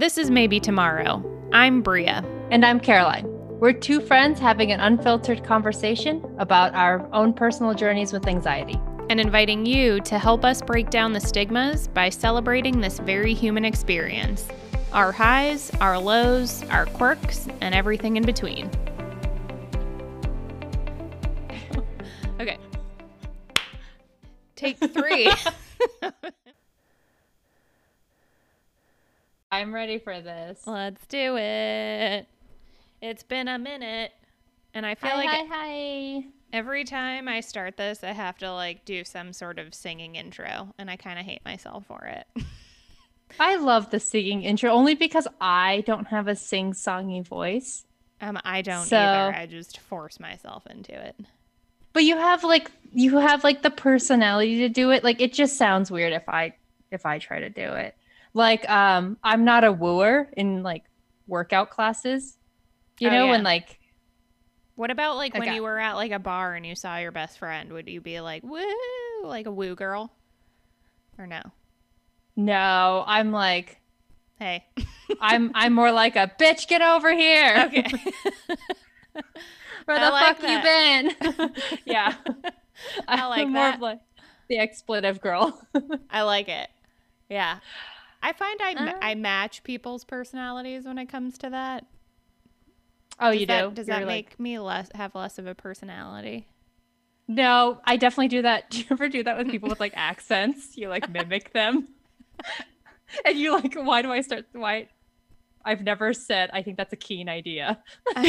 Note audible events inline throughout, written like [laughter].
This is Maybe Tomorrow. I'm Bria. And I'm Caroline. We're two friends having an unfiltered conversation about our own personal journeys with anxiety. And inviting you to help us break down the stigmas by celebrating this very human experience our highs, our lows, our quirks, and everything in between. [laughs] okay. Take three. [laughs] I'm ready for this. Let's do it. It's been a minute. And I feel hi, like hi, hi. every time I start this, I have to like do some sort of singing intro. And I kind of hate myself for it. [laughs] I love the singing intro only because I don't have a sing songy voice. Um, I don't So- either. I just force myself into it. But you have like you have like the personality to do it. Like it just sounds weird if I if I try to do it. Like um I'm not a wooer in like workout classes. You Oh, know, yeah. when like What about like when Okay. you were at like a bar and you saw your best friend? Would you be like, woo, like a woo girl? Or no? no, I'm like Hey. I'm [laughs] I'm more like a bitch get over here. Okay. [laughs] Where the like fuck you been? [laughs] yeah. I like I'm more that. of like the expletive girl. I like it. Yeah. I find I, Uh. I match people's personalities when it comes to that. oh, Does you that, do? Does You're that like- make me less have less of a personality? No, I definitely do that. [laughs] Do you ever do that with people with like accents? You like mimic them. [laughs] and you like, why do I start why I've never said I think that's a keen idea. [laughs]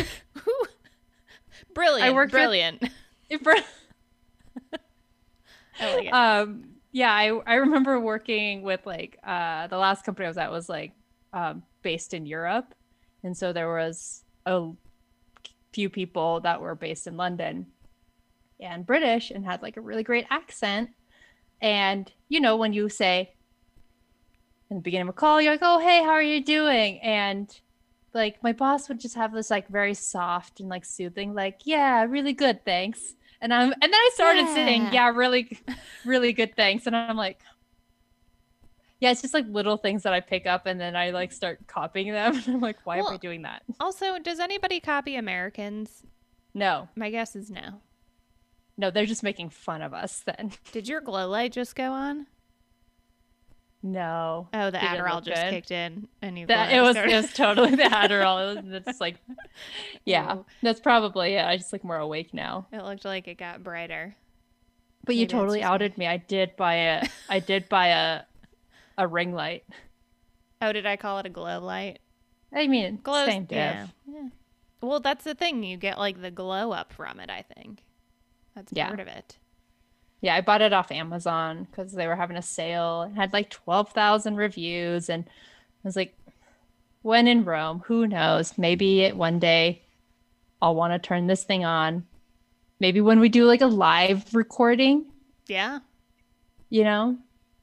brilliant. worked with- brilliant. If- I like it. um yeah, I I remember working with like uh the last company I was at was like um based in Europe. And so there was a few people that were based in London and British and had like a really great accent. And you know, when you say in the beginning of a call, you're like, "Oh, hey, how are you doing?" And like my boss would just have this like very soft and like soothing, like, "Yeah, really good, thanks." And I'm and then I started saying, Yeah. "Yeah, really, really good, thanks." And I'm like, yeah, it's just like little things that I pick up and then I like start copying them. [laughs] And I'm like, why am I doing that? also, does anybody copy Americans? No, My guess is no. no, they're just making fun of us then. Did your glow light just go on? No. Oh, the Adderall just good? kicked in, and you. That it was started- it was totally the [laughs] Adderall. It was- That's like [laughs] yeah. That's probably it. I just like more awake now. It looked like it got brighter. But you Maybe that's totally outed me. I did buy a I [laughs] did buy a a ring light. Oh, did I call it a glow light? I mean, Glow. same diff. Yeah. yeah. Well, that's the thing. You get like the glow up from it. I think that's Yeah. part of it. Yeah, I bought it off Amazon because they were having a sale and had like 12,000 reviews. And I was like, when in Rome, who knows? Maybe it, one day I'll want to turn this thing on. Maybe when we do like a live recording, Yeah. you know?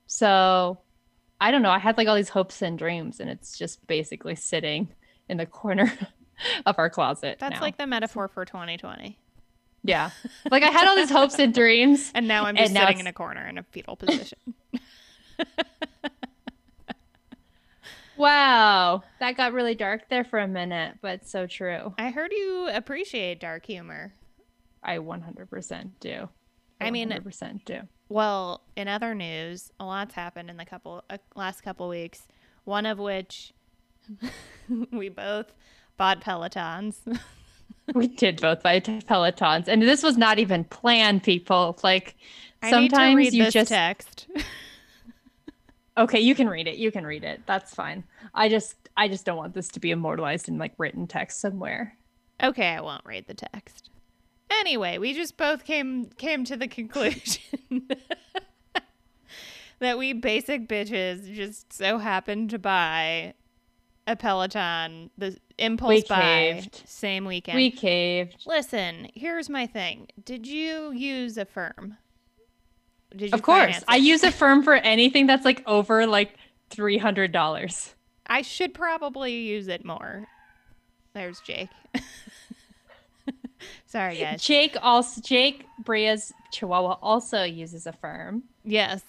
So I don't know. I had like all these hopes and dreams, and it's just basically sitting in the corner [laughs] of our closet. That's now. like the metaphor for 2020. Yeah. [laughs] Like I had all these hopes and dreams. And now I'm just now sitting it's- in a corner in a fetal position. [laughs] Wow. That got really dark there for a minute, but so true. I heard you appreciate dark humor. I 100% do. I mean- 100% do. Well, in other news, a lot's happened in the couple uh, last couple weeks. One of which [laughs] we both bought Pelotons. We did both buy Pelotons, and this was not even planned, people. Like I sometimes read you just text. [laughs] okay. You can read it. You can read it. That's fine. I just, I just don't want this to be immortalized in like written text somewhere. Okay, I won't read the text. Anyway, we just both came came to the [laughs] conclusion that we basic bitches just so happened to buy a Peloton, the impulse We buy, caved. same weekend. We caved. Listen, here's my thing. Did you use Affirm? Did you Of course, I use a [laughs] firm for anything that's like over like three hundred dollars. I should probably use it more. There's Jake. [laughs] Sorry, guys. Jake also Jake Bria's Chihuahua also uses Affirm. Yes,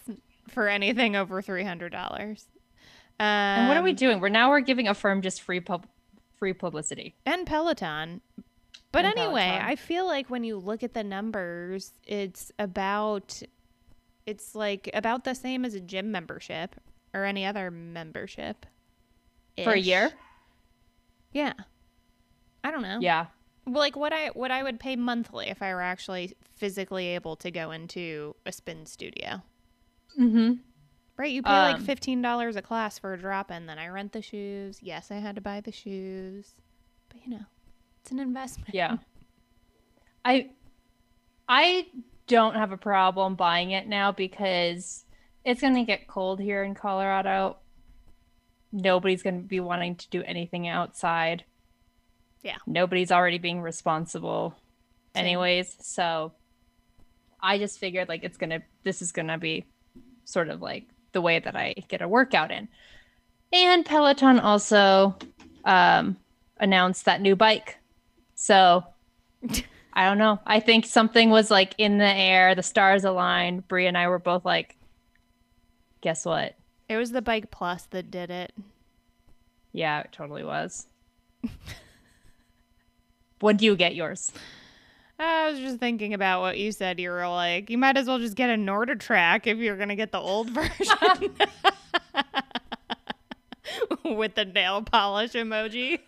for anything over three hundred dollars. And what are we Um, doing? We're now we're giving Affirm just free pub free publicity. and Peloton. But And anyway, Peloton. I feel like when you look at the numbers, it's about it's like about the same as a gym membership or any other membership. For a year? Yeah. I don't know. Yeah. Like what I what I would pay monthly if I were actually physically able to go into a spin studio. Mm-hmm. Right, you pay like Um, fifteen dollars a class for a drop in, then I rent the shoes. Yes, I had to buy the shoes. But you know, it's an investment. Yeah. I I don't have a problem buying it now because it's going to get cold here in Colorado. Nobody's going to be wanting to do anything outside. Yeah. Nobody's already being responsible Same. anyways, so I just figured like it's going to this is going to be sort of like the way that I get a workout in. And Peloton also um announced that new bike. So [laughs] I don't know. I think something was like in the air, the stars aligned. Brie and I were both like, guess what? It was the Bike Plus that did it. Yeah, it totally was. [laughs] when do you get yours? I was just thinking about what you said. You were like, you might as well just get a NordicTrack if you're gonna get the old [laughs] version. [laughs] With the nail polish emoji.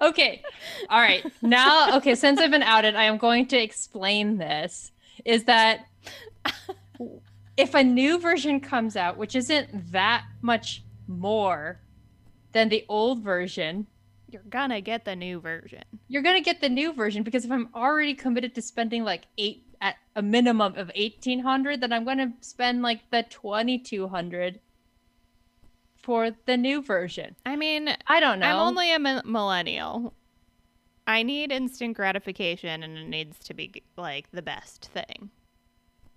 Okay. All right. Now, okay, since I've been outed, I am going to explain this. Is that if a new version comes out, which isn't that much more than the old version, You're gonna get the new version. you're gonna get the new version because if I'm already committed to spending like eight at a minimum of eighteen hundred, then I'm gonna spend like the twenty two hundred for the new version. I mean, I don't know. I'm only a mi- millennial. I need instant gratification, and it needs to be like the best thing.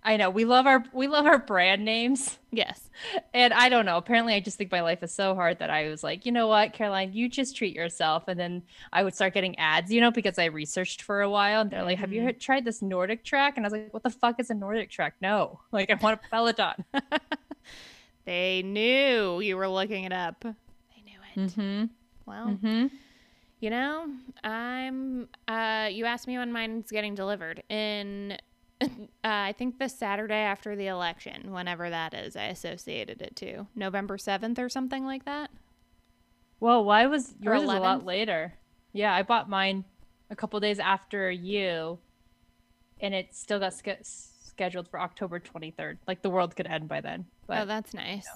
I know we love our we love our brand names, Yes. and I don't know. Apparently, I just think my life is so hard that I was like, you know what, Caroline, you just treat yourself, and then I would start getting ads, you know, because I researched for a while, and they're like, have you Mhm. heard- tried this NordicTrack? And I was like, what the fuck is a NordicTrack? No, [laughs] like I want a Peloton. [laughs] They knew you were looking it up. They knew it. mm-hmm. Well, Mm-hmm. you know, I'm. Uh, you asked me when mine's getting delivered in. [laughs] Uh, I think the Saturday after the election, whenever that is, I associated it to November seventh or something like that. Well, why was yours a lot later? Yeah, I bought mine a couple days after you, and it still got sch- scheduled for October 23rd. Like the world could end by then. But oh, that's nice.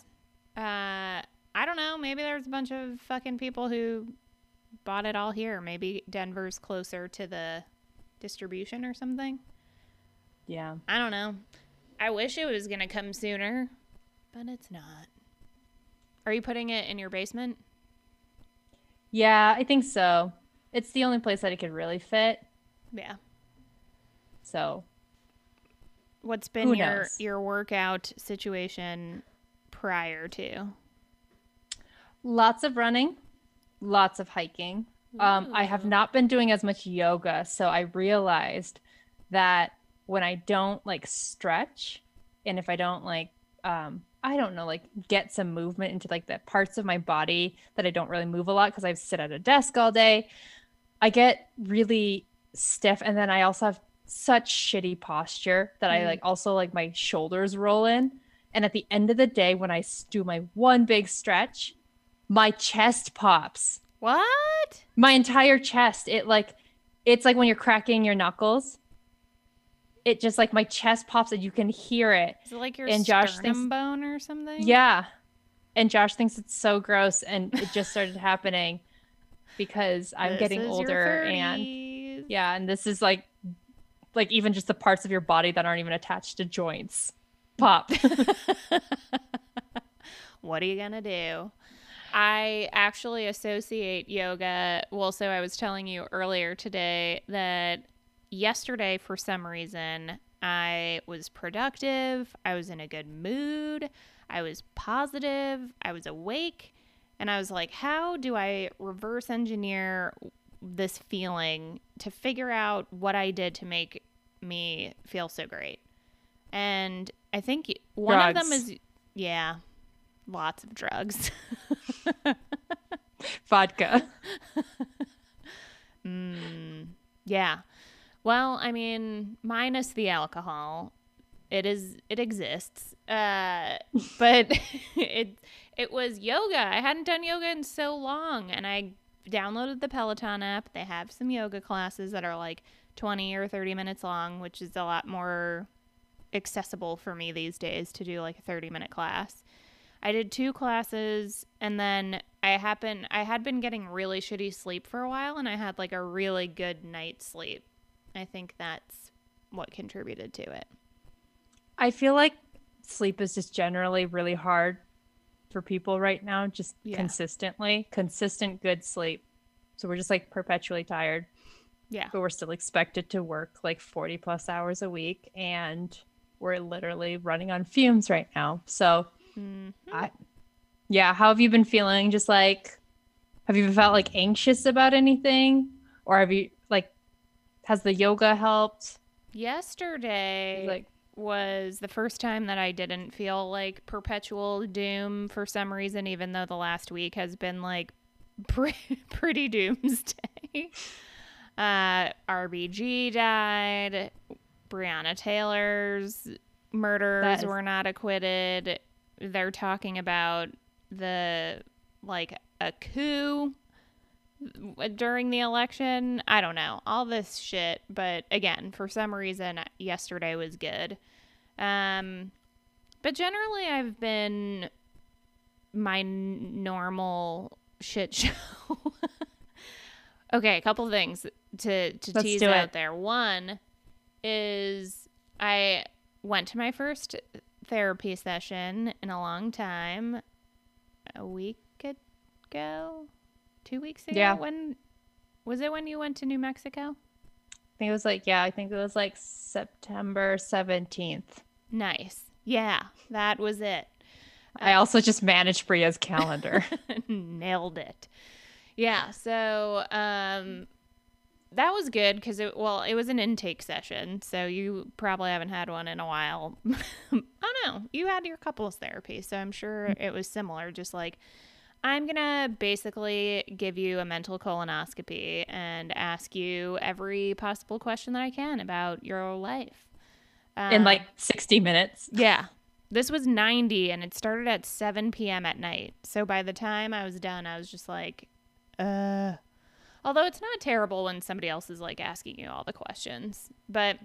Uh, I don't know. Maybe there's a bunch of fucking people who bought it all here. Maybe Denver's closer to the distribution or something. Yeah, I don't know. I wish it was gonna come sooner, but it's not. Are you putting it in your basement? yeah, I think so. It's the only place that it could really fit. Yeah. So What's been Who your knows? your workout situation prior to? lots of running, lots of hiking. Um, I have not been doing as much yoga, so I realized that when I don't like stretch, and if I don't like, um, I don't know, like get some movement into like the parts of my body that I don't really move a lot because I sit at a desk all day, I get really stiff, and then I also have such shitty posture that I Mm. like also like my shoulders roll in. And at the end of the day, when I do my one big stretch, my chest pops. What? My entire chest. It like it's like when you're cracking your knuckles. It just like my chest pops and you can hear it. Is it like your And Josh sternum thinks- bone or something? Yeah. And Josh thinks it's so gross and it just started [laughs] happening because I'm This getting older and yeah, and this is like like even just the parts of your body that aren't even attached to joints pop. [laughs] what are you gonna do? I actually associate yoga. Well, so I was telling you earlier today that yesterday, for some reason, I was productive. I was in a good mood. I was positive. I was awake. And I was like, how do I reverse engineer this feeling to figure out what I did to make me feel so great? And I think one of them is, yeah, lots of drugs. [laughs] Vodka. [laughs] mm, yeah. Well, I mean, minus the alcohol, it is it exists. Uh, [laughs] but [laughs] it it was yoga. I hadn't done yoga in so long, and I downloaded the Peloton app. They have some yoga classes that are like 20 or 30 minutes long, which is a lot more accessible for me these days to do like a 30 minute class. I did two classes and then I happened I had been getting really shitty sleep for a while and I had like a really good night's sleep. I think that's what contributed to it. I feel like sleep is just generally really hard for people right now, just yeah. consistently, consistent good sleep. So we're just like perpetually tired. Yeah. But we're still expected to work like 40 plus hours a week and we're literally running on fumes right now. So mm-hmm. I yeah, how have you been feeling? Just like have you felt like anxious about anything? Or have you has the yoga helped? Yesterday like was the first time that I didn't feel like perpetual doom for some reason, even though the last week has been like [laughs] pre- pretty doomsday. [laughs] Uh, RBG died. Breonna Taylor's murders is- were not acquitted. They're talking about the like a coup during the election. I don't know. All this shit, but again, for some reason yesterday was good. Um but generally I've been my normal shit [laughs] show. okay, a couple things to to Let's tease out there. One is I went to my first therapy session in a long time a week ago two weeks ago. Yeah. When was it? When you went to New Mexico? I think it was like yeah. I think it was like September seventeenth. Nice. Yeah, that was it. I also just managed Bria's calendar. [laughs] Nailed it. Yeah. So um, that was good because it well it was an intake session so you probably haven't had one in a while [laughs] oh no you had your couples therapy so i'm sure mm. it was similar just like I'm going to basically give you a mental colonoscopy and ask you every possible question that I can about your life. Um, In like 60 minutes. Yeah. This was 90 and it started at 7 p.m. at night. So by the time I was done, I was just like, uh. Although it's not terrible when somebody else is like asking you all the questions. But,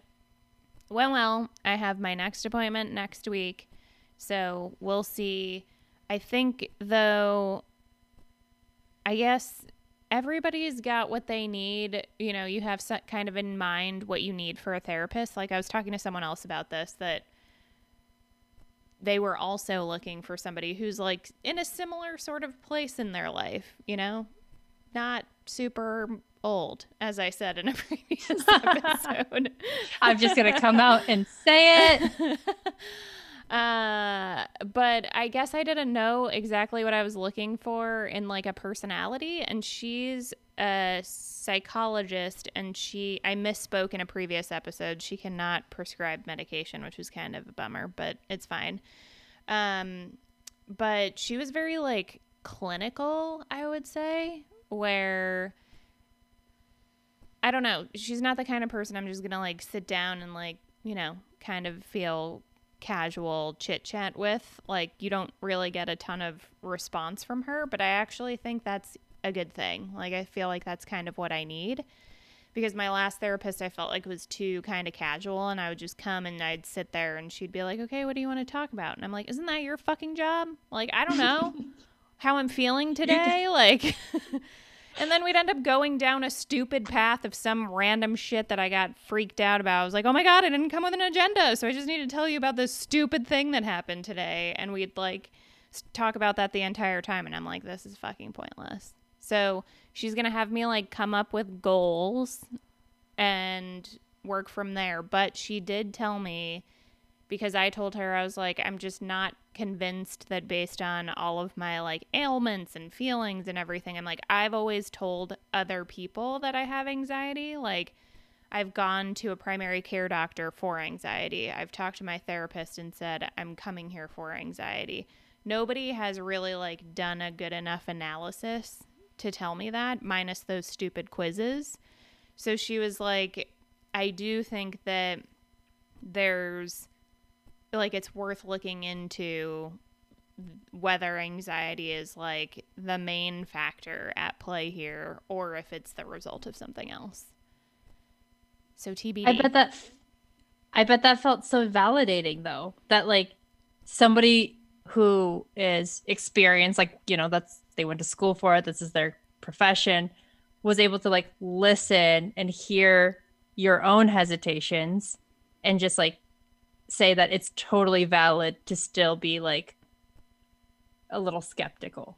well, well, I have my next appointment next week. So we'll see. I think, though, I guess everybody's got what they need. You know, you have set kind of in mind what you need for a therapist. Like I was talking to someone else about this that they were also looking for somebody who's like in a similar sort of place in their life, you know? Not super old, as I said in a [laughs] previous [laughs] episode. I'm just going to come out and say it. [laughs] Uh, but I guess I didn't know exactly what I was looking for in like a personality. And she's a psychologist, and she I misspoke in a previous episode. She cannot prescribe medication, which was kind of a bummer, but it's fine. Um, but she was very like clinical, I would say, where. I don't know. She's not the kind of person I'm just going to like sit down and like, you know, kind of feel casual chit chat with. Like, you don't really get a ton of response from her, but I actually think that's a good thing. Like, I feel like that's kind of what I need because my last therapist I felt like was too kind of casual and I would just come and I'd sit there and she'd be like, "Okay, what do you want to talk about?" And I'm like, "Isn't that your fucking job?" Like, I don't know [laughs] how I'm feeling today, like [laughs] And then we'd end up going down a stupid path of some random shit that I got freaked out about. I was like, oh my God, I didn't come with an agenda. So I just need to tell you about this stupid thing that happened today. And we'd like talk about that the entire time. And I'm like, this is fucking pointless. So she's going to have me like come up with goals and work from there. But she did tell me because I told her I was like I'm just not convinced that based on all of my like ailments and feelings and everything I'm like I've always told other people that I have anxiety like I've gone to a primary care doctor for anxiety. I've talked to my therapist and said I'm coming here for anxiety. nobody has really like done a good enough analysis to tell me that, minus those stupid quizzes. So she was like, I do think that there's like it's worth looking into whether anxiety is like the main factor at play here or if it's the result of something else. So TBD. I bet that I bet that felt so validating though. That like somebody who is experienced like, you know, that's they went to school for it, this is their profession, was able to like listen and hear your own hesitations and just like say that it's totally valid to still be like a little skeptical.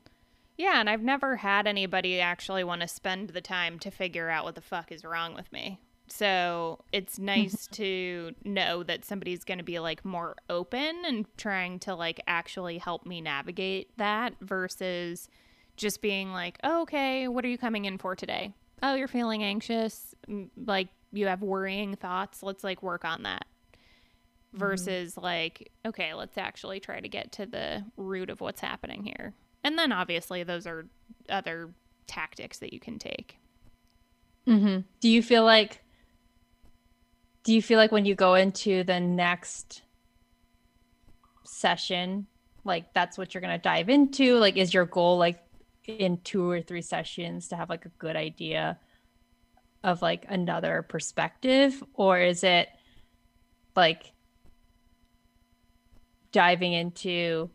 Yeah, and I've never had anybody actually want to spend the time to figure out what the fuck is wrong with me. So it's [laughs] nice to know that somebody's going to be like more open and trying to like actually help me navigate that versus just being like, oh, okay, what are you coming in for today? Oh, you're feeling anxious. Like you have worrying thoughts. Let's like work on that. Mm-hmm. Versus mm-hmm. like, okay, let's actually try to get to the root of what's happening here. And then obviously those are other tactics that you can take. Mm-hmm. Do you feel like do you feel like when you go into the next session like that's what you're going to dive into like is your goal like in two or three sessions to have like a good idea of like another perspective or is it like diving into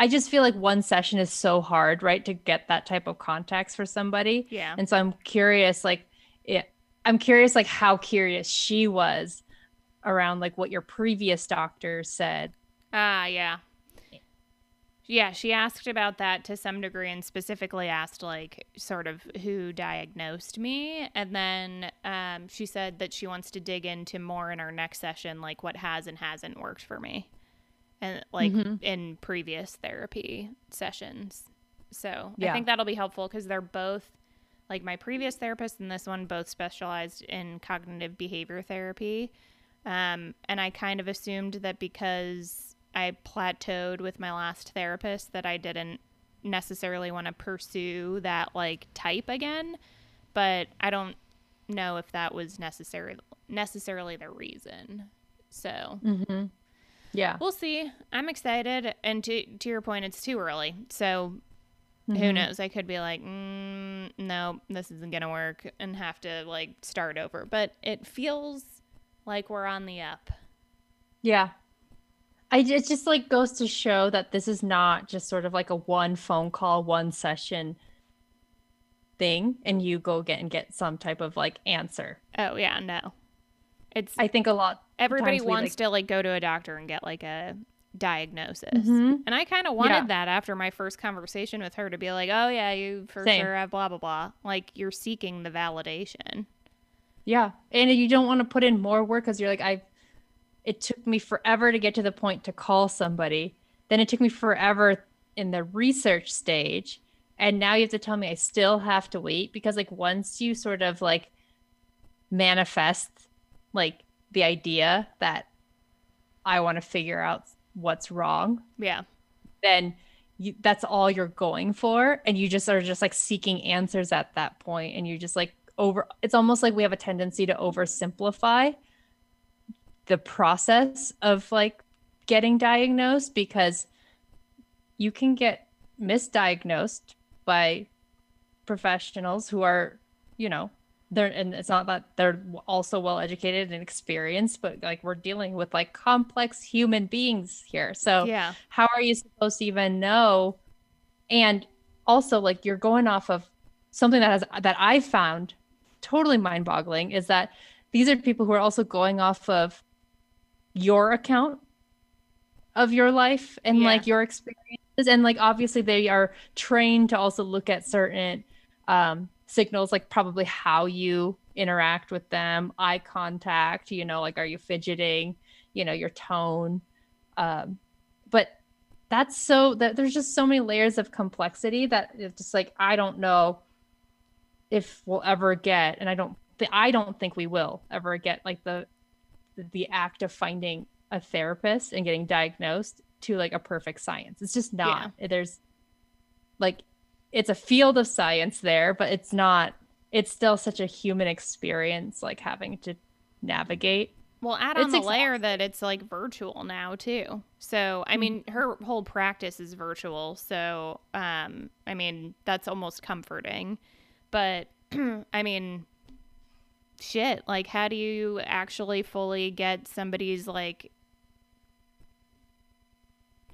I just feel like one session is so hard, right, to get that type of context for somebody. Yeah. And so I'm curious, like, it, I'm curious, like, how curious she was around like what your previous doctor said. Ah, uh, yeah. Yeah, she asked about that to some degree and specifically asked, like, sort of who diagnosed me. And then um, she said that she wants to dig into more in our next session, like what has and hasn't worked for me, and like mm-hmm. in previous therapy sessions. So yeah. I think that'll be helpful because they're both, like, my previous therapist and this one both specialized in cognitive behavior therapy. Um, and I kind of assumed that because I plateaued with my last therapist that I didn't necessarily want to pursue that like type again, but I don't know if that was necessary necessarily the reason. So, mm-hmm. Yeah, we'll see. I'm excited, and to to your point, it's too early. So, mm-hmm. who knows? I could be like, mm, no, this isn't gonna work, and have to like start over. But it feels like we're on the up. Yeah, I it just like goes to show that this is not just sort of like a one phone call, one session thing, and you go get and get some type of like answer. Oh yeah, no. It's I think a lot. Everybody wants like, to like go to a doctor and get like a diagnosis, mm-hmm. and I kind of wanted yeah. that after my first conversation with her to be like, oh yeah, you for Same. sure have blah blah blah. Like you're seeking the validation. Yeah, and you don't want to put in more work because you're like I've it took me forever to get to the point to call somebody. Then it took me forever in the research stage. And now you have to tell me I still have to wait because like once you sort of like manifest like the idea that I want to figure out what's wrong. Yeah. Then you, that's all you're going for and you just are just like seeking answers at that point and you're just like over it's almost like we have a tendency to oversimplify the process of like getting diagnosed because you can get misdiagnosed by professionals who are, you know, they're and it's not that they're also well educated and experienced, but like we're dealing with like complex human beings here. So yeah, how are you supposed to even know? And also like you're going off of something that has that I found totally mind-boggling is that these are people who are also going off of your account of your life and yeah. like your experiences and like obviously they are trained to also look at certain um, signals like probably how you interact with them eye contact you know like are you fidgeting you know your tone um, but that's so that there's just so many layers of complexity that it's just like i don't know if we'll ever get and i don't i don't think we will ever get like the the act of finding a therapist and getting diagnosed to like a perfect science. It's just not. There's like it's a field of science there, but it's not it's still such a human experience like having to navigate. Well, add on the layer that it's like virtual now too. So, I mean, mm-hmm. her whole practice is virtual. So, um, I mean, that's almost comforting. But [clears throat] I mean, shit, like how do you actually fully get somebody's like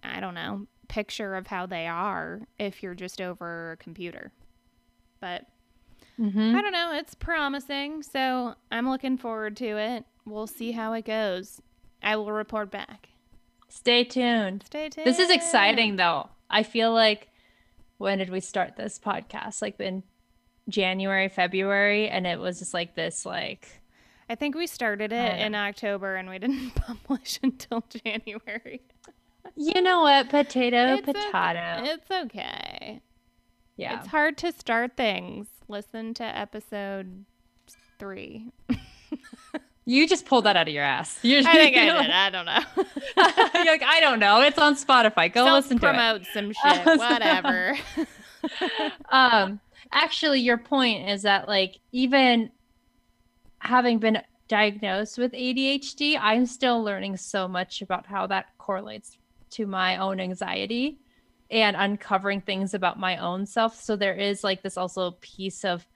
I don't know, picture of how they are if you're just over a computer. But mm-hmm. I don't know, it's promising. So I'm looking forward to it. We'll see how it goes. I will report back. Stay tuned. Stay tuned. This is exciting though. I feel like when did we start this podcast? Like in January, February, and it was just like this like I think we started it in October and we didn't [laughs] publish [laughs] until January. You know what? Potato, it's potato. Okay. It's okay. Yeah. It's hard to start things. Listen to episode three. you just pulled that out of your ass. You're, [laughs] I think I did. I don't know. [laughs] You're like, I don't know. It's on Spotify. Go Self listen to it. Promote some [laughs] shit. Whatever. um, actually, your point is that like even having been diagnosed with ADHD, I'm still learning so much about how that correlates to my own anxiety and uncovering things about my own self. So there is like this also piece of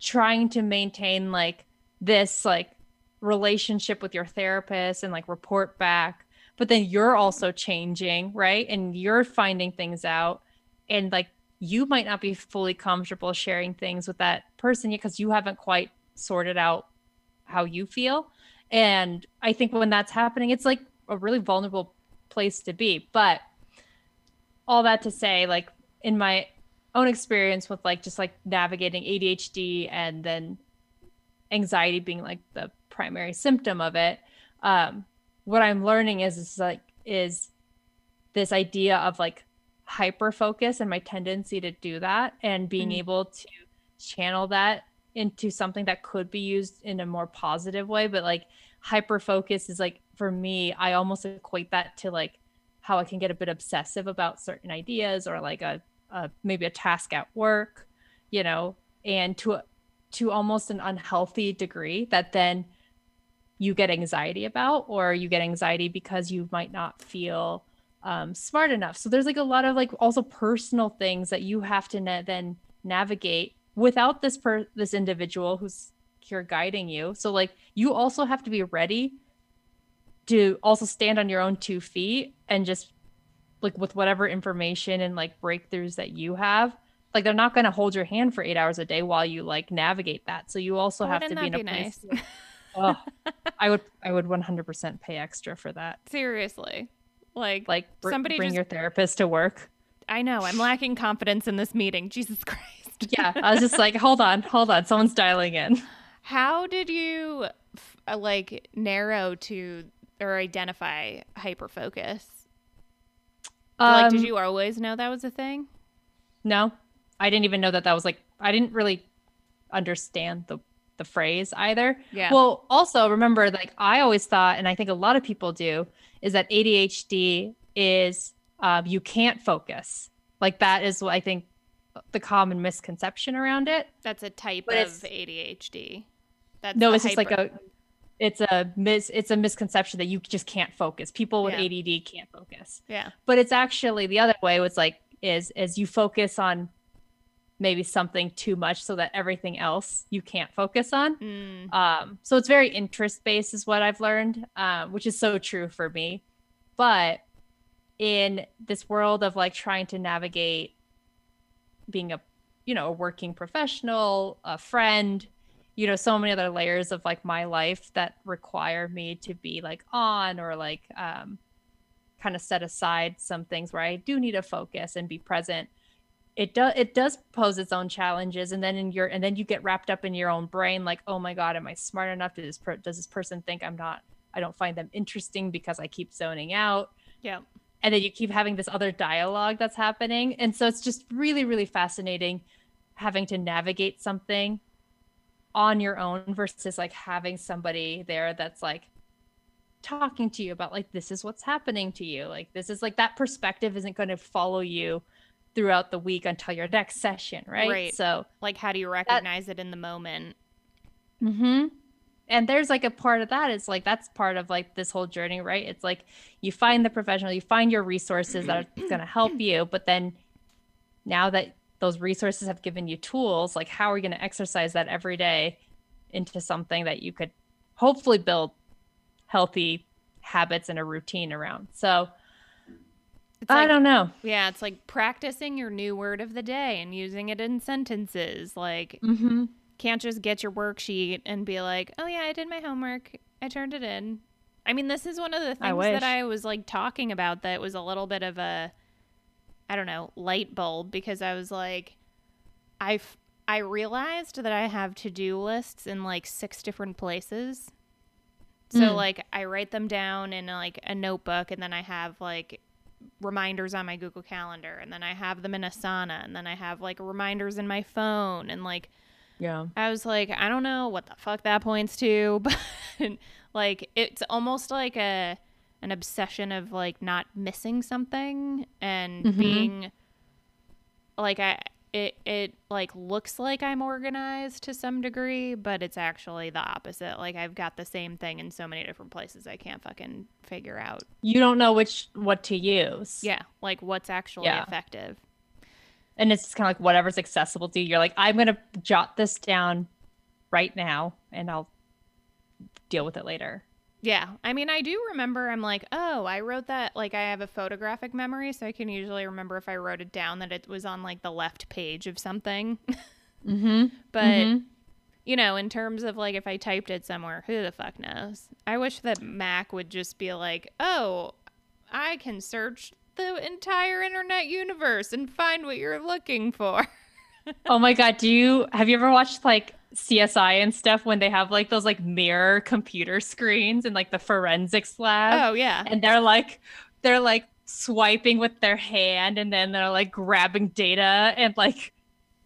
trying to maintain like this like relationship with your therapist and like report back. But then you're also changing, right? And you're finding things out. And like you might not be fully comfortable sharing things with that person yet because you haven't quite sorted out how you feel. And I think when that's happening, it's like a really vulnerable place to be. But all that to say, like in my own experience with like just like navigating ADHD and then anxiety being like the primary symptom of it, um, what I'm learning is is like is this idea of like hyper focus and my tendency to do that and being mm. able to channel that into something that could be used in a more positive way but like hyper focus is like for me, I almost equate that to like how I can get a bit obsessive about certain ideas or like a, a maybe a task at work, you know, and to to almost an unhealthy degree that then you get anxiety about or you get anxiety because you might not feel um, smart enough. So there's like a lot of like also personal things that you have to na- then navigate without this per this individual who's here guiding you. So like you also have to be ready to also stand on your own two feet and just like with whatever information and like breakthroughs that you have like they're not going to hold your hand for eight hours a day while you like navigate that. So you also have to be in a place nice? oh, [laughs] i would i would 100% pay extra for that. Seriously. Like like br- somebody bring just... your therapist to work. I know i'm lacking confidence in this meeting. Jesus [laughs] christ. Yeah i was just like hold on hold on someone's dialing in. How did you uh, like narrow to or identify hyper focus? Um, like, did um, you always know that was a thing? No, I didn't even know that that was like. I didn't really understand the the phrase either. Yeah. Well, also remember, like I always thought, and I think a lot of people do, is that ADHD is um, you can't focus. Like that is what I think the common misconception around it. That's a type but of ADHD. That's no, it's hyper- just like a it's a mis it's a misconception that you just can't focus. People with yeah. ADD can't focus. Yeah. But it's actually the other way. It's like is is you focus on maybe something too much so that everything else you can't focus on. Mm. Um, so it's very interest based, is what I've learned, um, which is so true for me. But in this world of like trying to navigate being a you know a working professional, a friend, you know so many other layers of like my life that require me to be like on or like um kind of set aside some things where I do need to focus and be present. It does it does pose its own challenges and then in your and then you get wrapped up in your own brain like oh my god am I smart enough? Does this per- does this person think I'm not I don't find them interesting because I keep zoning out? Yeah. And then you keep having this other dialogue that's happening. And so it's just really really fascinating having to navigate something on your own versus like having somebody there that's like talking to you about like this is what's happening to you. Like this is like that perspective isn't going to follow you throughout the week until your next session, right? Right. So, Like, how do you recognize it in the moment? mm-hmm and there's like a part of that is like that's part of like this whole journey, right? It's like you find the professional, you find your resources that are going to help you, but then now that those resources have given you tools, like how are you going to exercise that every day into something that you could hopefully build healthy habits and a routine around? So, It's I like, don't know. Yeah, it's like practicing your new word of the day and using it in sentences. Like, Mm-hmm. can't just get your worksheet and be like, "Oh yeah, I did my homework. I turned it in." I mean, this is one of the things wish. that I was like talking about that was a little bit of a I don't know, light bulb because I was like I I realized that I have to-do lists in like six different places. So Mm. like I write them down in like a notebook and then I have like reminders on my Google Calendar and then I have them in Asana and then I have like reminders in my phone and like Yeah. I was like, I don't know what the fuck that points to, [laughs] but like it's almost like a an obsession of like not missing something and Mhm. being like I it it like looks like I'm organized to some degree, but it's actually the opposite. Like I've got the same thing in so many different places I can't fucking figure out. You don't know which what to use. Yeah, like what's actually Yeah. effective. and it's kind of like whatever's accessible to you. You're like, I'm gonna jot this down right now, and I'll deal with it later. Yeah. I mean, I do remember I'm like, oh, I wrote that. Like, I have a photographic memory, so I can usually remember if I wrote it down that it was on like the left page of something. [laughs] Mm-hmm. but, you know, in terms of like if I typed it somewhere, who the fuck knows? I wish that Mac would just be like, oh, I can search the entire internet universe and find what you're looking for. [laughs] oh my god, do you have you ever watched like CSI and stuff when they have like those like mirror computer screens and like the forensics lab? oh, yeah. and they're like they're like swiping with their hand and then they're like grabbing data and like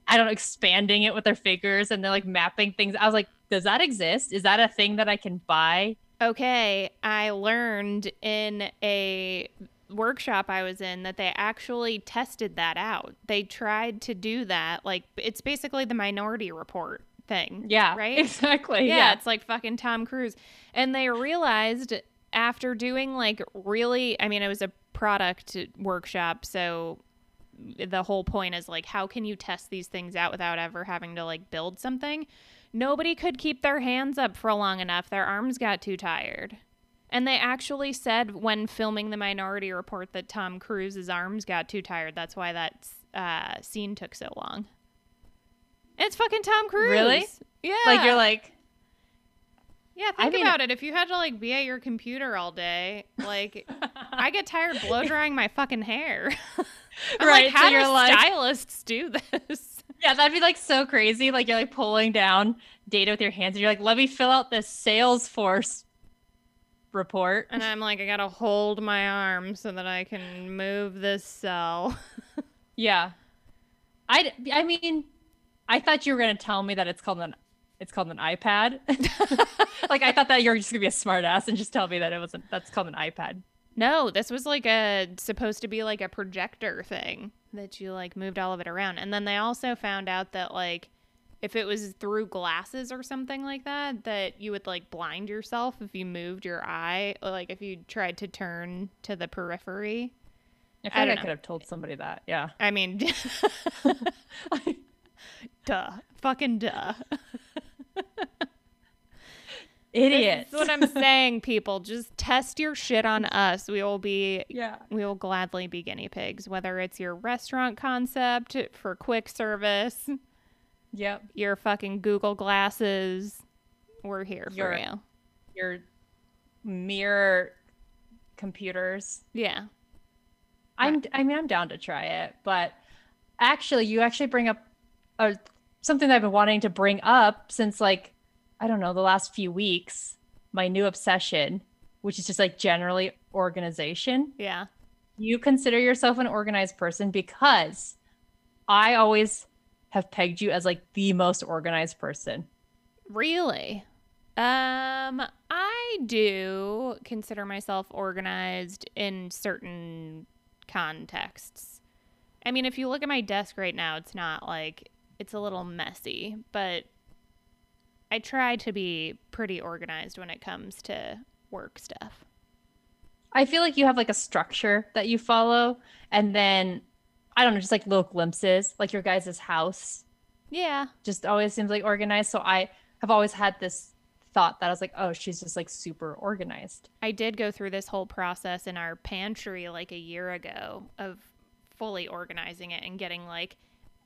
I don't know, expanding it with their fingers and they're like mapping things. I was like, does that exist? Is that a thing that I can buy? Okay, I learned in a workshop I was in that they actually tested that out. They tried to do that. Like, it's basically the minority report thing. Yeah. [laughs] Right? Exactly. Yeah, Yeah. it's like fucking Tom Cruise. And they realized after doing like really, I mean, it was a product workshop. So the whole point is like, how can you test these things out without ever having to like build something? Nobody could keep their hands up for long enough. Their arms got too tired. And they actually said when filming the Minority Report that Tom Cruise's arms got too tired. That's why that uh, scene took so long. It's fucking Tom Cruise. Really? Yeah. Like you're like, Yeah, I think mean- about it. If you had to like be at your computer all day, like [laughs] I get tired blow drying my fucking hair. [laughs] I'm Right, like, so how you're do like- stylists do this? [laughs] yeah, that'd be like so crazy. Like you're like pulling down data with your hands and you're like, let me fill out this Salesforce report. And I'm like, I gotta hold my arm so that I can move this cell. Yeah. I I mean, I thought you were going to tell me that it's called an it's called an iPad. [laughs] like I thought that you were just going to be a smartass and just tell me that it wasn't that's called an iPad. No, this was like a supposed to be like a projector thing that you like moved all of it around. And then they also found out that like if it was through glasses or something like that, that you would like blind yourself if you moved your eye, like if you tried to turn to the periphery. I I like I, know. could have told somebody that. Yeah. I mean, [laughs] [laughs] duh, fucking duh. [laughs] Idiots. That's what I'm saying, people. Just test your shit on us. We will be yeah. we will gladly be guinea pigs, whether it's your restaurant concept for quick service, Yep. your fucking Google glasses. We're here for you. Your mirror computers. Yeah. I'm I mean I'm down to try it, but actually you actually bring up uh, something that I've been wanting to bring up since like I don't know the last few weeks. My new obsession, which is just like generally organization. Yeah. You consider yourself an organized person because I always have pegged you as like the most organized person. Really? Um, I do consider myself organized in certain contexts. I mean, if you look at my desk right now, it's not like it's a little messy, but I try to be pretty organized when it comes to work stuff. I feel like you have like a structure that you follow, and then I don't know, just like little glimpses, like your guys' house. Yeah. Just always seems like organized. So I have always had this thought that I was like, oh, she's just like super organized. I did go through this whole process in our pantry like a year ago of fully organizing it and getting like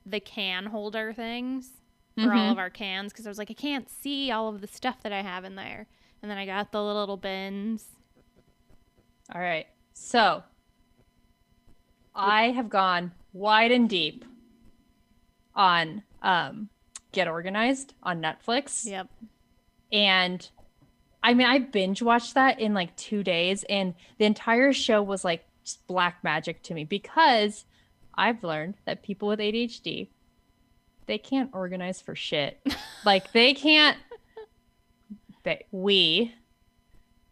the can holder things for all Mhm. of our cans because I was like, I can't see all of the stuff that I have in there. And then I got the little bins. All right. So I have gone wide and deep on um, Get Organized on Netflix. Yep. And I mean, I binge watched that in like two days, and the entire show was like just black magic to me because I've learned that people with ADHD they can't organize for shit. like they can't. They, we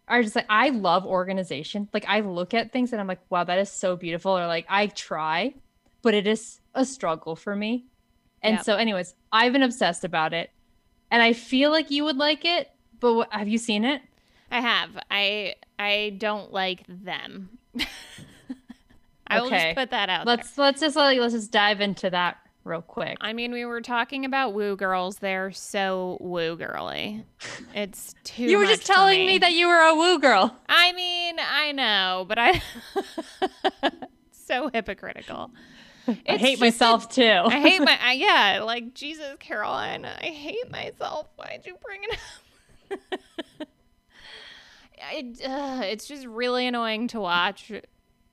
are just like I love organization. Like I look at things and I'm like, wow, that is so beautiful. Or like I try, but it is a struggle for me. And Yep. so, anyways, I've been obsessed about it, and I feel like you would like it. But what, have you seen it? I have. I I don't like them. [laughs] I will just put that out. Let's let's just like let's just dive into that real quick. I mean, we were talking about woo girls. They're so woo girly. It's [laughs] too. you were just telling me. that you were a woo girl. I mean, I know, but I [laughs] so hypocritical. [laughs] I hate just a- myself too. I hate my I, yeah, like Jesus, Caroline. I hate myself. Why'd you bring it up? it, uh, it's just really annoying to watch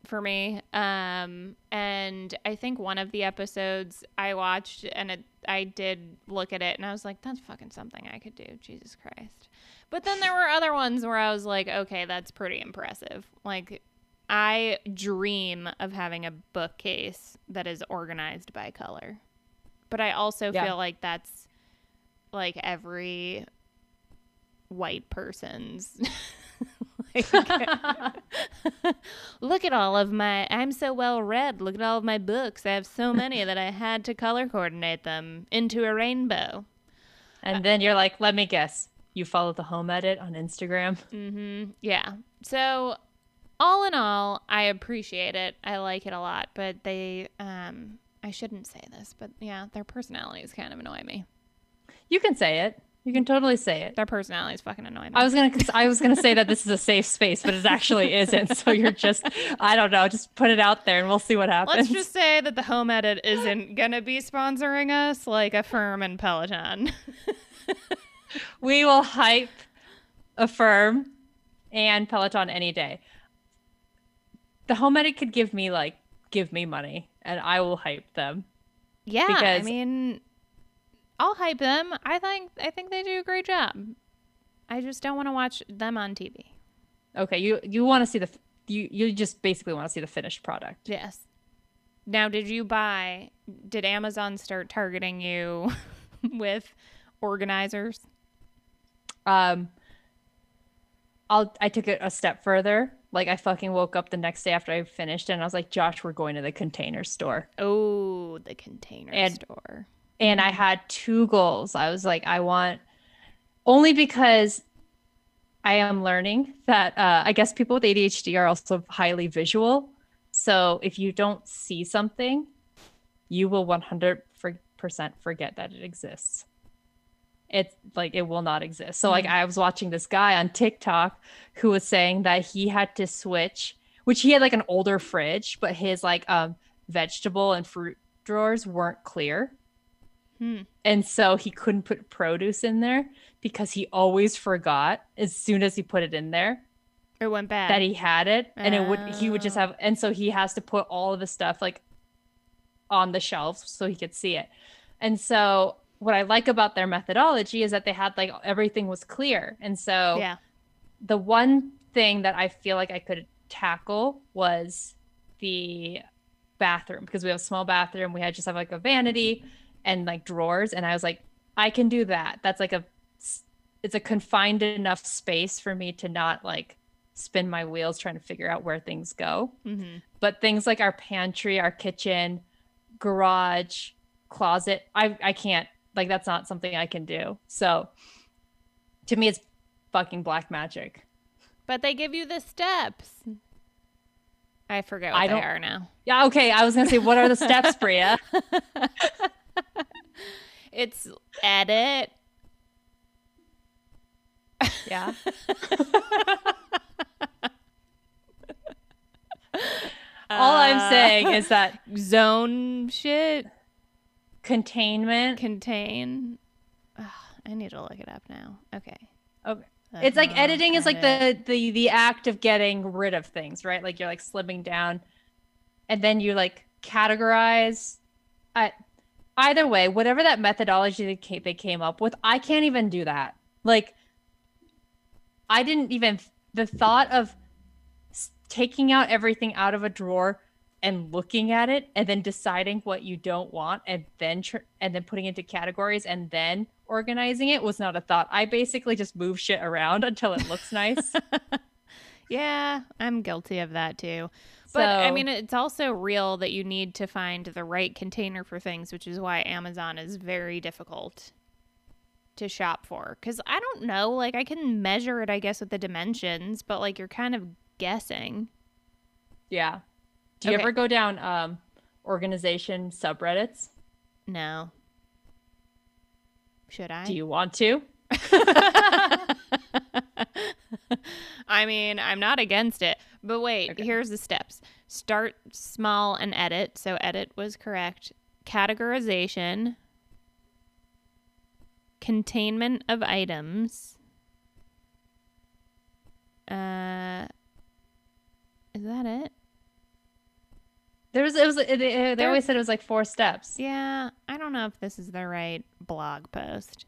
for me. Um, and I think one of the episodes I watched and it, I did look at it and I was like, that's fucking something I could do. Jesus Christ. But then there were other ones where I was like, okay, that's pretty impressive. Like, I dream of having a bookcase that is organized by color. But I also Yeah. feel like that's like every white person's. [laughs] [laughs] look at all of my. I'm so well read. Look at all of my books. I have so many [laughs] that I had to color coordinate them into a rainbow. and then you're like, let me guess. You follow the home edit on Instagram. [laughs] Mm-hmm. Yeah. So, all in all, I appreciate it. I like it a lot, but they, um, I shouldn't say this, but yeah, their personalities kind of annoy me. You can say it. You can totally say it. Their personality is fucking annoying. I was gonna I was gonna say that this is a safe space, but it actually isn't. So you're just I don't know, just put it out there and we'll see what happens. Let's just say that the home edit isn't gonna be sponsoring us like Affirm and Peloton. [laughs] we will hype Affirm and Peloton any day. The home edit could give me like give me money and I will hype them. yeah, because I mean, I'll hype them. I think I think they do a great job. I just don't want to watch them on TV. Okay, you you want to see the you you just basically want to see the finished product. Yes. Now, did you buy? Did Amazon start targeting you [laughs] with organizers? Um I'll I took it a step further. Like I fucking woke up the next day after I finished and I was like, Josh, we're going to the container store. Oh, the container And- store. And I had two goals. I was like, I want only because I am learning that uh, I guess people with ADHD are also highly visual. So if you don't see something, you will 100% forget that it exists. It's like it will not exist. So, like, I was watching this guy on TikTok who was saying that he had to switch, which he had like an older fridge, but his like um, vegetable and fruit drawers weren't clear. Hmm. And so he couldn't put produce in there because he always forgot as soon as he put it in there It went bad. that he had it and it would he would just Oh. have and so he has to put all of the stuff like on the shelf so he could see it. And so what I like about their methodology is that they had like everything was clear. And so yeah. the one thing that I feel like I could tackle was the bathroom because we have a small bathroom. We had just have like a vanity and like drawers. And I was like, I can do that. That's like a it's a confined enough space for me to not like spin my wheels trying to figure out where things go. Mm-hmm. But things like our pantry, our kitchen, garage, closet, I I can't like that's not something I can do. So to me it's fucking black magic. But they give you the steps. I forget what I they are now. Yeah, okay. I was gonna say, what are the steps, Bria? [laughs] [laughs] It's edit. Yeah. [laughs] All I'm Uh, saying is that [laughs] zone shit containment. contain. Ugh, I need to look it up now. Okay. Okay. It's like editing is like the the the act of getting rid of things, right? Like you're like slimming down, and then you like categorize. I, either way, whatever that methodology they came, they came up with, I can't even do that. Like, I didn't even the thought of taking out everything out of a drawer and looking at it and then deciding what you don't want and then tr- and then putting into categories and then organizing it was not a thought. I basically just move shit around [laughs] until it looks nice. [laughs] Yeah, I'm guilty of that too. But I mean, it's also real that you need to find the right container for things, which is why Amazon is very difficult to shop for. Because I don't know, like, I can measure it, I guess, with the dimensions, but like, you're kind of guessing. yeah. Do you Okay. ever go down um organization subreddits? No. Should I? Do you want to? [laughs] [laughs] [laughs] I mean, I'm not against it. But wait, Okay. here's the steps start small and edit. So, edit was correct. Categorization, containment of items. Uh, is that it? There was it was it, it- they always said it was like four steps. Yeah, I don't know if this is the right blog post.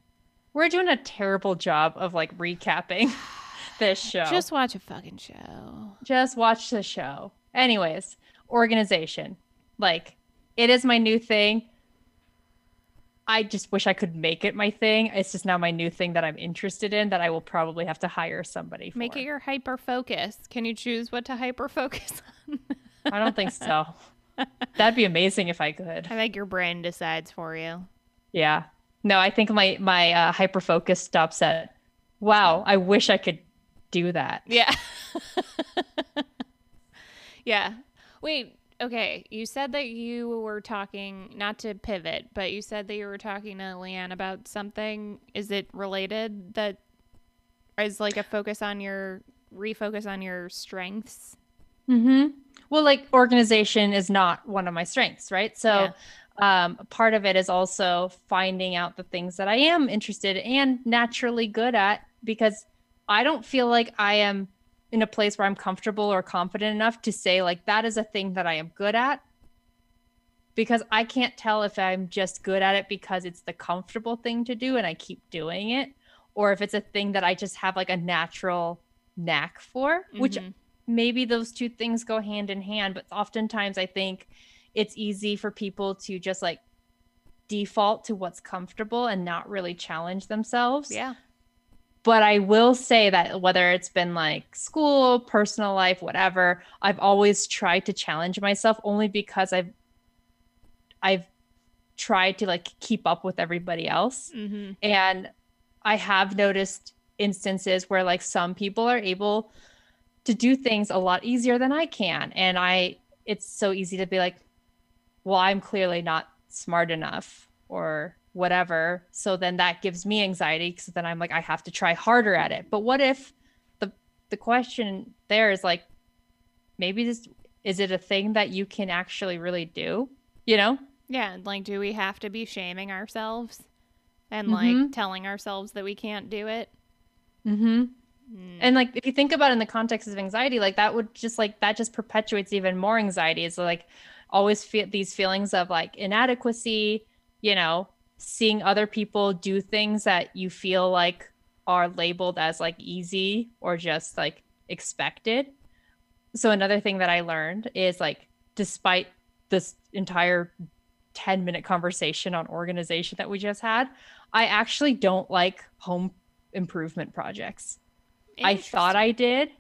We're doing a terrible job of like recapping [sighs] [laughs] this show. Just watch a fucking show. just watch the show. Anyways, organization. Like it is my new thing. I just wish I could make it my thing. It's just now my new thing that I'm interested in that I will probably have to hire somebody for. Make it your hyper focus. Can you choose what to hyper focus on? I don't think so. [laughs] That'd be amazing if I could. I think your brain decides for you. Yeah. No, I think my my uh, hyper focus stops at wow, I wish I could do that. Yeah. [laughs] yeah. Wait, okay. You said that you were talking, not to pivot, but you said that you were talking to Leanne about something. Is it related that is like a focus on your refocus on your strengths? Mm-hmm. Well, like organization is not one of my strengths, right? So um, part of it is also finding out the things that I am interested and naturally good at because I don't feel like I am in a place where I'm comfortable or confident enough to say like that is a thing that I am good at because I can't tell if I'm just good at it because it's the comfortable thing to do and I keep doing it or if it's a thing that I just have like a natural knack for, which Mhm. maybe those two things go hand in hand but oftentimes i think it's easy for people to just like default to what's comfortable and not really challenge themselves yeah. But i will say that whether it's been like school personal life whatever i've always tried to challenge myself only because i've i've tried to like keep up with everybody else Mm-hmm. and I have noticed instances where like some people are able to do things a lot easier than I can. And I it's so easy to be like, well, I'm clearly not smart enough or whatever. So then that gives me anxiety because then I'm like, I have to try harder at it. But what if the the question there is like, maybe this is it a thing that you can actually really do? You know? Yeah. Like, do we have to be shaming ourselves and Mhm. like telling ourselves that we can't do it? Mm-hmm. Mm. And like if you think about it in the context of anxiety, like that would just like that just perpetuates even more anxiety. It's like always feel these feelings of like inadequacy, you know, seeing other people do things that you feel like are labeled as like easy or just like expected. So another thing that I learned is like despite this entire 10 minute conversation on organization that we just had, I actually don't like home improvement projects. I thought I did.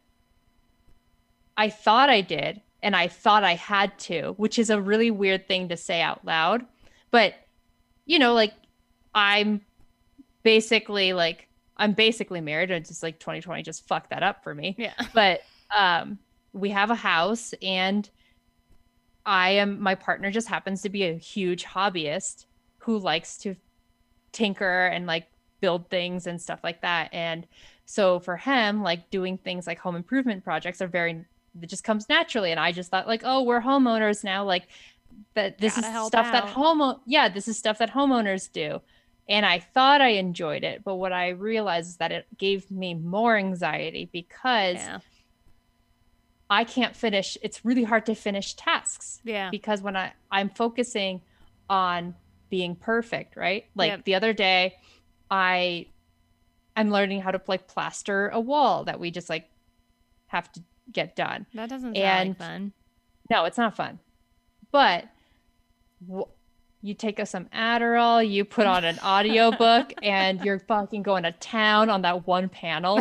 I thought I did, and I thought I had to, which is a really weird thing to say out loud. But, you know, like I'm basically like, I'm basically married. It's just like 2020 just fucked that up for me. Yeah. But um, we have a house, and I am, my partner just happens to be a huge hobbyist who likes to tinker and like build things and stuff like that. And so for him, like doing things like home improvement projects are very it just comes naturally. And I just thought like, oh, we're homeowners now. Like that this Gotta is stuff that home yeah, this is stuff that homeowners do. And I thought I enjoyed it, but what I realized is that it gave me more anxiety because Yeah. I can't finish. It's really hard to finish tasks Yeah. because when I I'm focusing on being perfect, right? Like Yep. the other day, I I'm learning how to like plaster a wall that we just like have to get done. That doesn't sound And- like fun. No, it's not fun. But w- you take us some Adderall, you put on an audiobook [laughs] and you're fucking going to town on that one panel.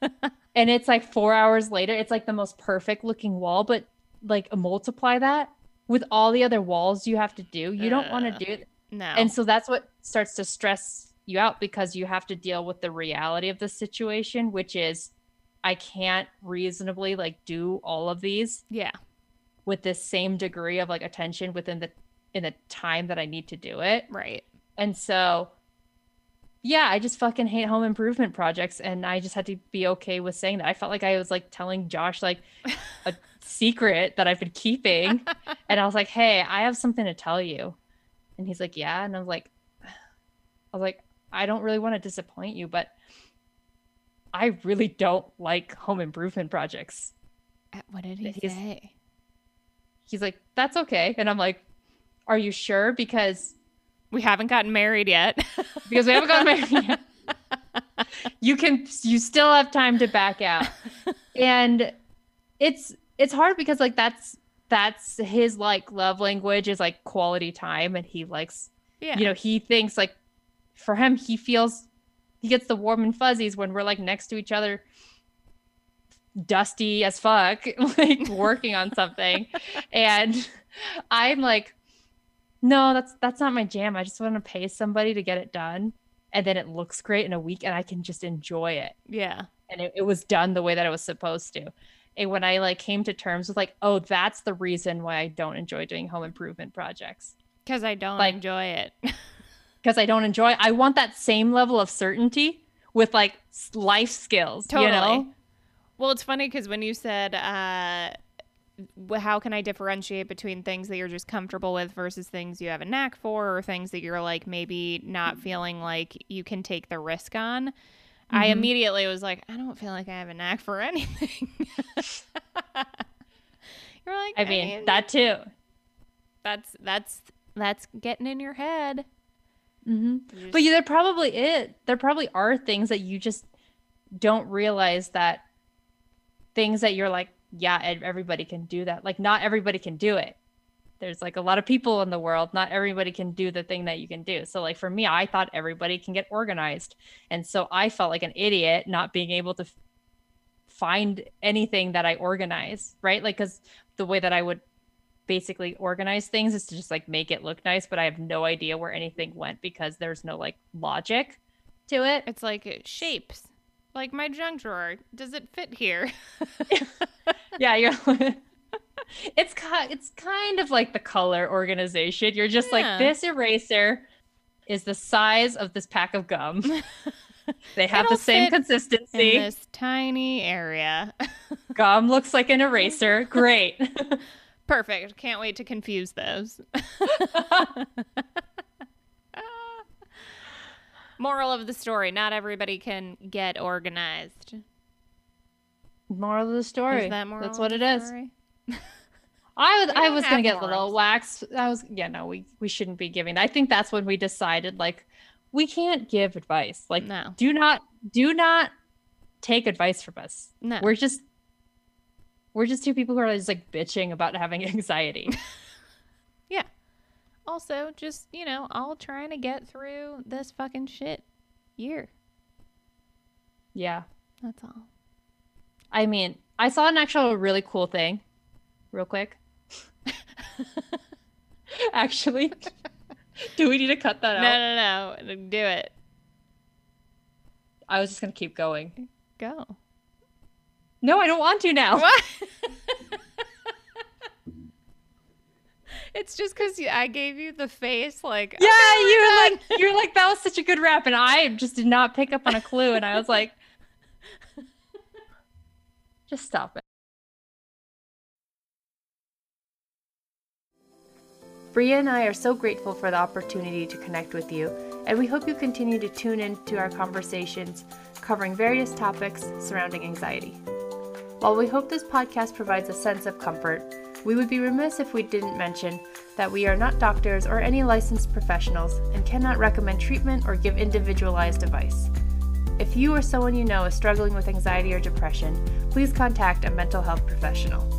[laughs] and it's like 4 hours later, it's like the most perfect looking wall, but like multiply that with all the other walls you have to do. You don't want to do it. No. And so that's what starts to stress you out because you have to deal with the reality of the situation, which is I can't reasonably like do all of these yeah. With this same degree of like attention within the in the time that I need to do it. Right. And so yeah, I just fucking hate home improvement projects and I just had to be okay with saying that. I felt like I was like telling Josh like a [laughs] secret that I've been keeping [laughs] and I was like, "Hey, I have something to tell you." And he's like, "Yeah." And I was like [sighs] I was like, "I don't really want to disappoint you, but I really don't like home improvement projects." Uh, What did he He's- say? He's like, "That's okay." And I'm like, "Are you sure because We haven't gotten married yet. [laughs] because we haven't gotten married yet. [laughs] You can you still have time to back out. And it's it's hard because like that's that's his like love language is like quality time and he likes yeah. you know, he thinks like for him he feels he gets the warm and fuzzies when we're like next to each other dusty as fuck [laughs] like working on something and i'm like no that's that's not my jam i just want to pay somebody to get it done and then it looks great in a week and i can just enjoy it yeah. and it, it was done the way that it was supposed to and when i like came to terms with like oh that's the reason why i don't enjoy doing home improvement projects Because I don't Like- enjoy it. [laughs] because I don't enjoy. I want that same level of certainty with like life skills. Totally. You know? Well, it's funny because when you said, uh, how can I differentiate between things that you're just comfortable with versus things you have a knack for or things that you're like maybe not feeling like you can take the risk on? I Mhm. immediately was like, I don't feel like I have a knack for [laughs] anything. [laughs] you're like, I mean that too. that's that's that's getting in your head. Mm-hmm. But yeah, there probably is. There probably are things that you just don't realize that things that you're like, yeah, everybody can do that. Like not everybody can do it. There's like a lot of people in the world. Not everybody can do the thing that you can do. So like for me, I thought everybody can get organized, and so I felt like an idiot not being able to find anything that I organize. Right, like because the way that I would basically organize things is to just like make it look nice, but I have no idea where anything went because there's no like logic to it. It's like shapes. Like my junk drawer. Does it fit here? [laughs] yeah, you're [laughs] it's ki- it's kind of like the color organization. You're just Yeah. like this eraser is the size of this pack of gum. [laughs] they have It'll the same fit In consistency. this tiny area. Gum looks like an eraser. Great. Perfect. Can't wait to confuse those. Moral of the story not everybody can get organized. moral of the story. Is that moral? That's what it is. [laughs] I was I was gonna get a little wax. I was yeah no we we shouldn't be giving. I think that's when we decided like we can't give advice. Like No. do not do not take advice from us. No. We're just we're just two people who are just like bitching about having [laughs] anxiety. [laughs] Yeah. Also, just, you know, all trying to get through this fucking shit year. Yeah. That's all. I mean, I saw an actual really cool thing, real quick. [laughs] Actually, do we need to cut that out? No, no, no. Do it. I was just gonna keep going. Go. No, I don't want to now. What? [laughs] it's just because I gave you the face, like Yeah, "Okay, we're you were like, you were like, that was such a good wrap, and I just did not pick up on a clue, and I was like, [laughs] just stop it. Bria and I are so grateful for the opportunity to connect with you, and we hope you continue to tune in to our conversations covering various topics surrounding anxiety. While we hope this podcast provides a sense of comfort, we would be remiss if we didn't mention that we are not doctors or any licensed professionals and cannot recommend treatment or give individualized advice. If you or someone you know is struggling with anxiety or depression, please contact a mental health professional.